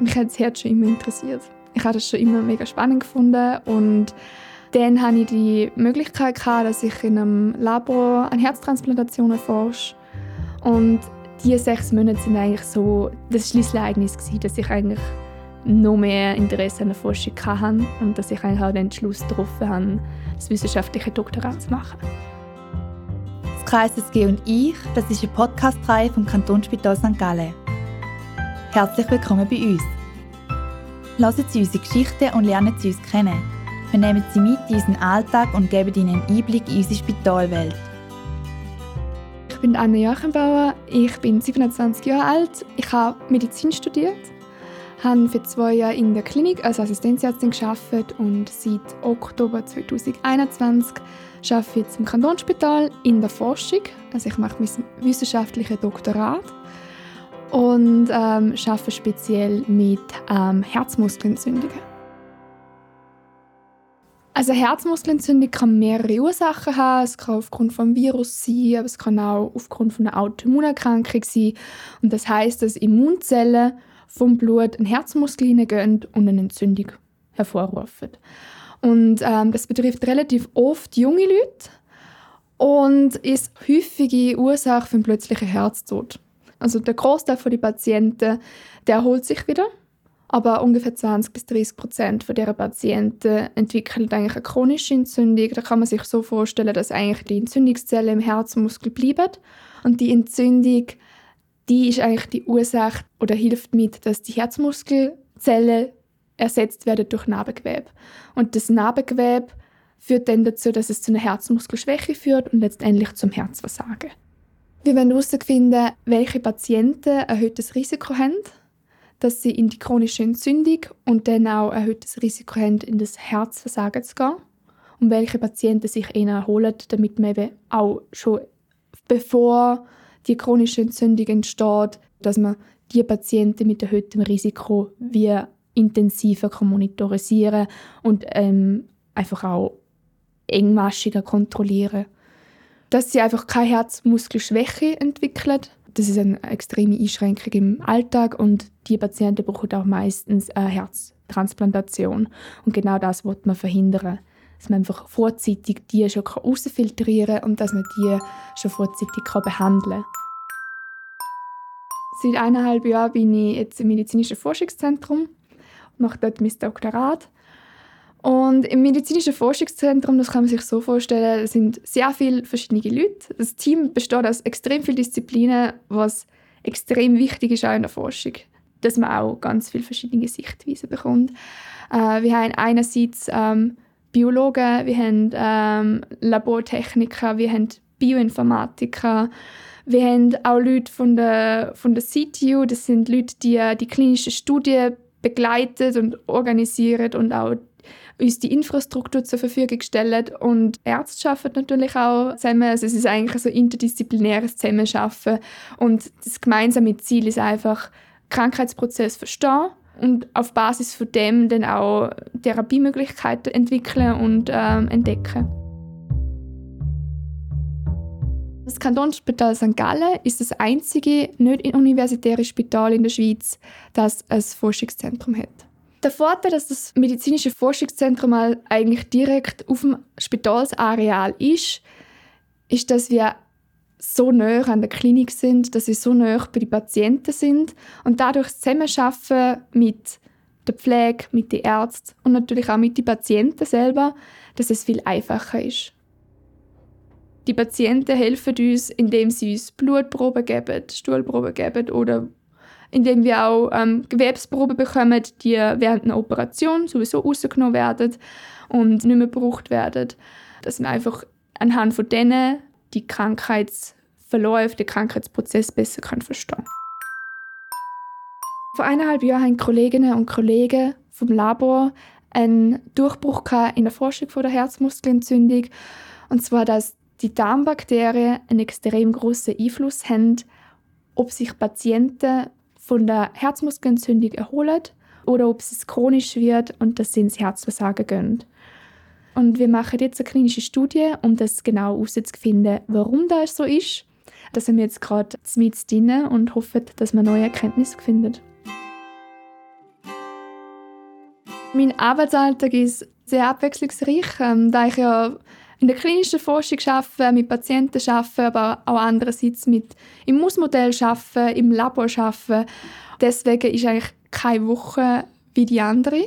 mich hat das Herz schon immer interessiert. Ich habe das schon immer mega spannend gefunden und dann hatte ich die Möglichkeit, gehabt, dass ich in einem Labor an Herztransplantationen forsche. Und diese sechs Monate sind eigentlich so das Schlüsselereignis dass ich eigentlich noch mehr Interesse an der Forschung hatte und dass ich eigentlich auch den Entschluss getroffen habe, das wissenschaftliche Doktorat zu machen. Das Kreises G und ich, das ist eine Podcast-Reihe vom Kantonsspital St. Gallen. Herzlich willkommen bei uns. Lassen Sie unsere Geschichte und lernen Sie uns kennen. Wir nehmen Sie mit in unseren Alltag und geben Ihnen einen Einblick in unsere Spitalwelt. Ich bin Anne Joachenbauer, ich bin 27 Jahre alt, ich habe Medizin studiert, habe für zwei Jahre in der Klinik als Assistenzärztin gearbeitet und seit Oktober 2021 arbeite ich im Kantonsspital in der Forschung. Also ich mache mein wissenschaftliches Doktorat und ähm, arbeite speziell mit ähm, Herzmuskelentzündungen. Also Herzmuskelentzündung kann mehrere Ursachen haben. Es kann aufgrund vom Virus sein, aber es kann auch aufgrund von einer Autoimmunerkrankung sein. Und das heißt, dass Immunzellen vom Blut in Herzmuskel hineingehen und eine Entzündung hervorrufen. Und ähm, das betrifft relativ oft junge Leute und ist häufige Ursache für einen plötzlichen Herztod. Also der Großteil der Patienten, der erholt sich wieder, aber ungefähr 20 bis 30 Prozent von dieser Patienten entwickeln eigentlich eine chronische Entzündung. Da kann man sich so vorstellen, dass eigentlich die Entzündungszellen im Herzmuskel bleiben und die Entzündung, die ist eigentlich die Ursache oder hilft mit, dass die Herzmuskelzellen ersetzt werden durch Narbengewebe. Und das Narbengewebe führt dann dazu, dass es zu einer Herzmuskelschwäche führt und letztendlich zum Herzversagen. Wir wollen herausfinden, welche Patienten ein erhöhtes Risiko haben, dass sie in die chronische Entzündung und dann auch ein erhöhtes Risiko haben, in das Herzversagen zu gehen. Und welche Patienten sich eher erholen, damit man eben auch schon bevor die chronische Entzündung entsteht, dass man die Patienten mit erhöhtem Risiko wie intensiver monitorisieren und ähm, einfach auch engmaschiger kontrollieren dass sie einfach keine Herzmuskelschwäche entwickeln. Das ist eine extreme Einschränkung im Alltag und die Patienten brauchen auch meistens eine Herztransplantation. Und genau das wird man verhindern, dass man einfach vorzeitig die schon rausfiltrieren kann und dass man die schon vorzeitig behandeln kann. Seit eineinhalb Jahren bin ich jetzt im medizinischen Forschungszentrum, mache dort mein Doktorat und im medizinischen Forschungszentrum, das kann man sich so vorstellen, sind sehr viele verschiedene Leute. Das Team besteht aus extrem vielen Disziplinen, was extrem wichtig ist auch in der Forschung, dass man auch ganz viele verschiedene Sichtweisen bekommt. Äh, wir haben einerseits ähm, Biologen, wir haben ähm, Labortechniker, wir haben Bioinformatiker, wir haben auch Leute von der, von der CTU, das sind Leute, die die klinische Studie begleitet und organisiert und auch uns die Infrastruktur zur Verfügung stellen. Und Ärzte arbeiten natürlich auch zusammen. Also es ist eigentlich ein interdisziplinäres Zusammenarbeiten. Und das gemeinsame Ziel ist einfach, Krankheitsprozess verstehen und auf Basis von dem dann auch Therapiemöglichkeiten entwickeln und ähm, entdecken. Das Kantonsspital St. Gallen ist das einzige nicht universitäre Spital in der Schweiz, das ein Forschungszentrum hat. Der Vorteil, dass das medizinische Forschungszentrum eigentlich direkt auf dem Spitalsareal ist, ist, dass wir so nah an der Klinik sind, dass wir so nah bei den Patienten sind und dadurch zusammenarbeiten mit der Pflege, mit den Ärzten und natürlich auch mit den Patienten selber, dass es viel einfacher ist. Die Patienten helfen uns, indem sie uns Blutproben geben, Stuhlproben geben oder indem wir auch ähm, Gewebsproben bekommen, die während einer Operation sowieso rausgenommen werden und nicht mehr gebraucht werden. Dass wir einfach anhand von denen die Krankheitsverläufe, den Krankheitsprozess besser können verstehen Vor eineinhalb Jahren haben Kolleginnen und Kollegen vom Labor einen Durchbruch in der Forschung von der Herzmuskelentzündung. Und zwar, dass die Darmbakterien einen extrem großen Einfluss haben, ob sich Patienten von der Herzmuskelentzündung erholen oder ob es chronisch wird und dass sie ins Herzversagen gehen. Und wir machen jetzt eine klinische Studie, um das genau herauszufinden, warum das so ist. Da sind wir jetzt gerade mit drin und hoffen, dass wir neue Erkenntnisse finden. Mein Arbeitsalltag ist sehr abwechslungsreich, ähm, da ich ja in der klinischen Forschung arbeite, mit Patienten arbeite, aber auch andererseits mit im Mausmodell arbeite, im Labor arbeite. Deswegen ist eigentlich keine Woche wie die andere.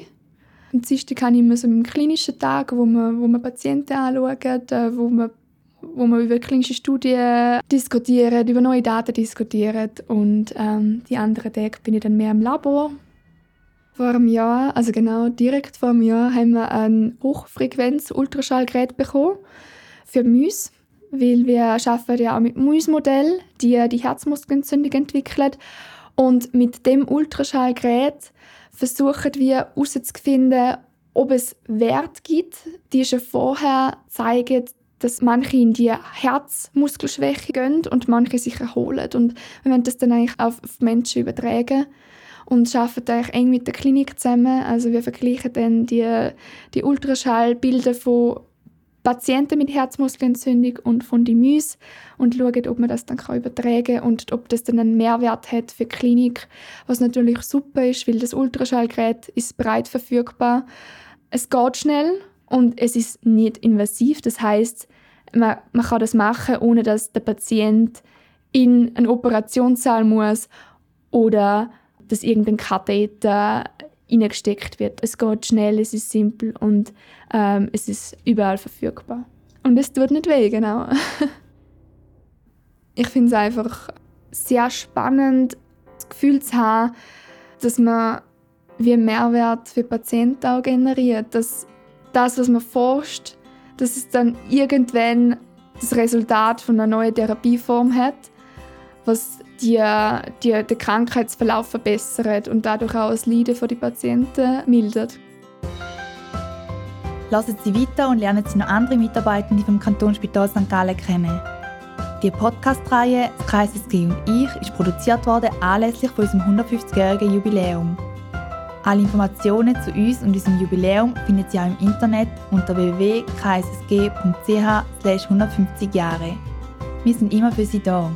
Am Dienstag habe ich immer so einen klinischen Tag, wo man, wo man Patienten anschaut, äh, wo man, wo man über klinische Studien diskutiert, über neue Daten diskutiert. Und ähm, die anderen Tage bin ich dann mehr im Labor. Vor einem Jahr, also genau direkt vor einem Jahr, haben wir ein Hochfrequenz-Ultraschallgerät bekommen für Mäuse, weil wir arbeiten ja auch mit Mäusmodell, die die Herzmuskelentzündung entwickeln. Und mit dem Ultraschallgerät versuchen wir herauszufinden, ob es Wert gibt, die schon vorher zeigen, dass manche in die Herzmuskelschwäche gehen und manche sich erholen. Und wir wollen das dann eigentlich auf Menschen übertragen und arbeiten eigentlich eng mit der Klinik zusammen. Also wir vergleichen dann die, die Ultraschallbilder von Patienten mit Herzmuskelentzündung und von die Mäuse und schauen, ob man das dann übertragen kann und ob das dann einen Mehrwert hat für die Klinik, was natürlich super ist, weil das Ultraschallgerät ist breit verfügbar. Es geht schnell und es ist nicht invasiv. Das heißt, man, man kann das machen, ohne dass der Patient in einen Operationssaal muss oder dass irgendein Katheter hineingesteckt wird. Es geht schnell, es ist simpel und ähm, es ist überall verfügbar. Und es tut nicht weh, genau. ich finde es einfach sehr spannend, das Gefühl zu haben, dass man wie Mehrwert für Patienten auch generiert. Dass das, was man forscht, dass es dann irgendwann das Resultat von einer neuen Therapieform hat, was die, die den Krankheitsverlauf verbessert und dadurch auch das Leiden der Patienten mildert. Lassen Sie weiter und lernen Sie noch andere Mitarbeitende vom Kantonsspital St. Gallen kennen. Die Podcast-Reihe «Das Kreisesg und ich» ist produziert worden anlässlich von unserem 150-jährigen Jubiläum. Alle Informationen zu uns und unserem Jubiläum finden Sie auch im Internet unter www.kssg.ch 150 Jahre. Wir sind immer für Sie da.